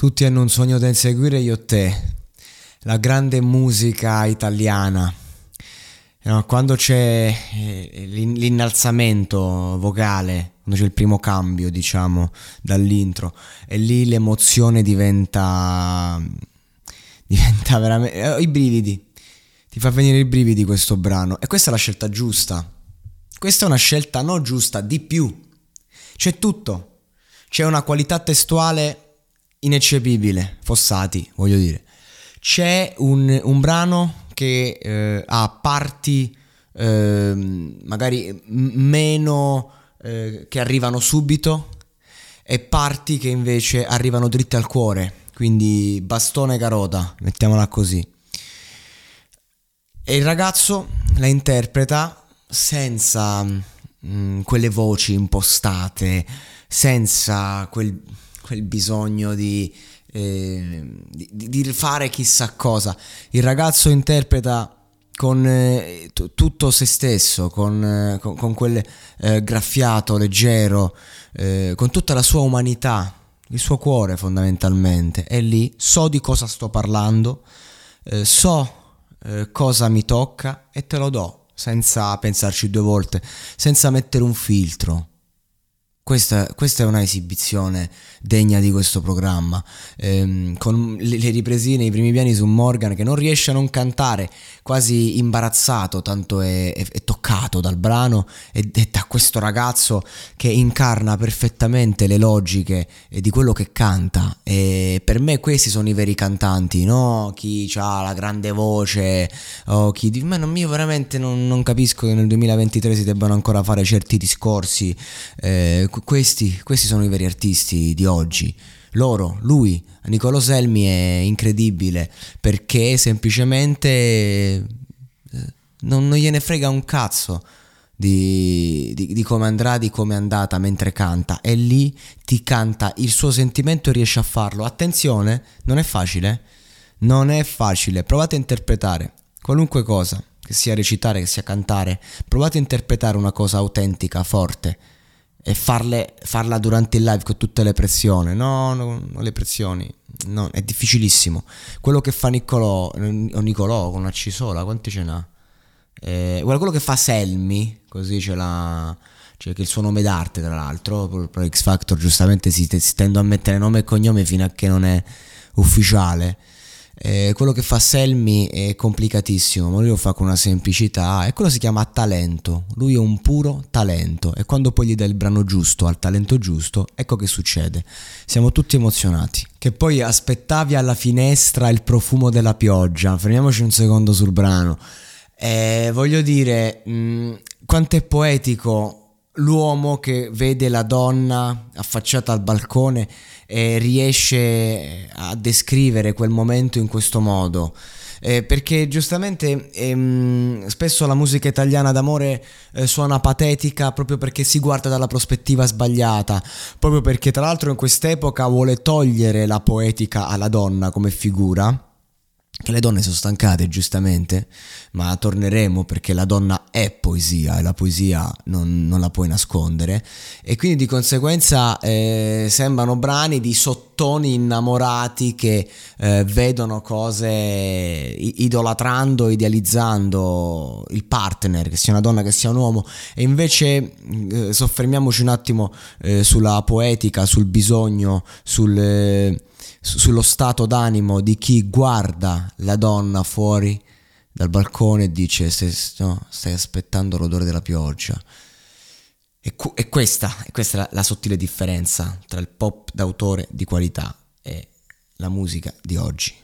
Tutti hanno un sogno da inseguire, io te. La grande musica italiana. Quando c'è eh, l'innalzamento vocale, quando c'è il primo cambio, diciamo, dall'intro, e lì l'emozione diventa. diventa veramente. Eh, I brividi. Ti fa venire i brividi questo brano. E questa è la scelta giusta. Questa è una scelta non giusta, di più. C'è tutto. C'è una qualità testuale ineccepibile, Fossati, voglio dire. C'è un, un brano che eh, ha parti eh, magari meno eh, che arrivano subito e parti che invece arrivano dritte al cuore, quindi bastone carota, mettiamola così. E il ragazzo la interpreta senza mh, mm, quelle voci impostate, senza quel quel bisogno di, eh, di, di, fare chissà cosa. Il ragazzo interpreta con eh, t- tutto se stesso, con, eh, con, con quel eh, graffiato leggero, eh, con tutta la sua umanità, il suo cuore fondamentalmente. È lì, so di cosa sto parlando, eh, so cosa mi tocca e te lo do senza pensarci due volte, senza mettere un filtro. Questa, questa, è una esibizione degna di questo programma, ehm, con le, ripresine, i primi piani su Morgan che non riesce a non cantare, quasi imbarazzato, tanto è, è, è toccato dal brano e, da questo ragazzo che incarna perfettamente le logiche di quello che canta. E per me questi sono i veri cantanti, no? Chi ha la grande voce o chi... Ma non, io veramente non, non, capisco che nel 2023 si debbano ancora fare certi discorsi. Eh, questi, questi sono i veri artisti di oggi. Loro, lui, Nicolo Selmi è incredibile perché semplicemente eh, non, non gliene frega un cazzo di, di, di, come andrà, di come è andata mentre canta. E lì ti canta il suo sentimento e riesce a farlo. Attenzione, non è facile. Non è facile. Provate a interpretare qualunque cosa, che sia recitare, che sia cantare. Provate a interpretare una cosa autentica, forte e farle, farla durante il live con tutte le pressioni. No, no, no le pressioni. No, è difficilissimo. Quello che fa Niccolò, o Nicolò con una C sola, quanti ce n'ha? Eh, quello che fa Selmi, così c'è la... Cioè che il suo nome d'arte tra l'altro, per X Factor giustamente si, si tendono a mettere nome e cognome fino a che non è ufficiale. Eh, quello che fa Selmi è complicatissimo, ma lui lo fa con una semplicità e quello si chiama talento. Lui è un puro talento e quando poi gli dai il brano giusto al talento giusto, ecco che succede. Siamo tutti emozionati. Che poi aspettavi alla finestra il profumo della pioggia. Fermiamoci un secondo sul brano. Eh, voglio dire, mh, mm, quanto è poetico l'uomo che vede la donna affacciata al balcone e riesce a descrivere quel momento in questo modo. Eh, perché giustamente ehm, spesso la musica italiana d'amore eh, suona patetica proprio perché si guarda dalla prospettiva sbagliata, proprio perché tra l'altro in quest'epoca vuole togliere la poetica alla donna come figura che le donne sono stancate giustamente, ma torneremo perché la donna è poesia e la poesia non, non la puoi nascondere. E quindi di conseguenza eh, sembrano brani di sottoni innamorati che eh, vedono cose idolatrando, idealizzando il partner, che sia una donna che sia un uomo e invece eh, soffermiamoci un attimo eh, sulla poetica, sul bisogno, sul eh, sullo stato d'animo di chi guarda la donna fuori dal balcone e dice se, no, stai aspettando l'odore della pioggia. E, cu- e questa, e questa è la, la sottile differenza tra il pop d'autore di qualità e la musica di oggi.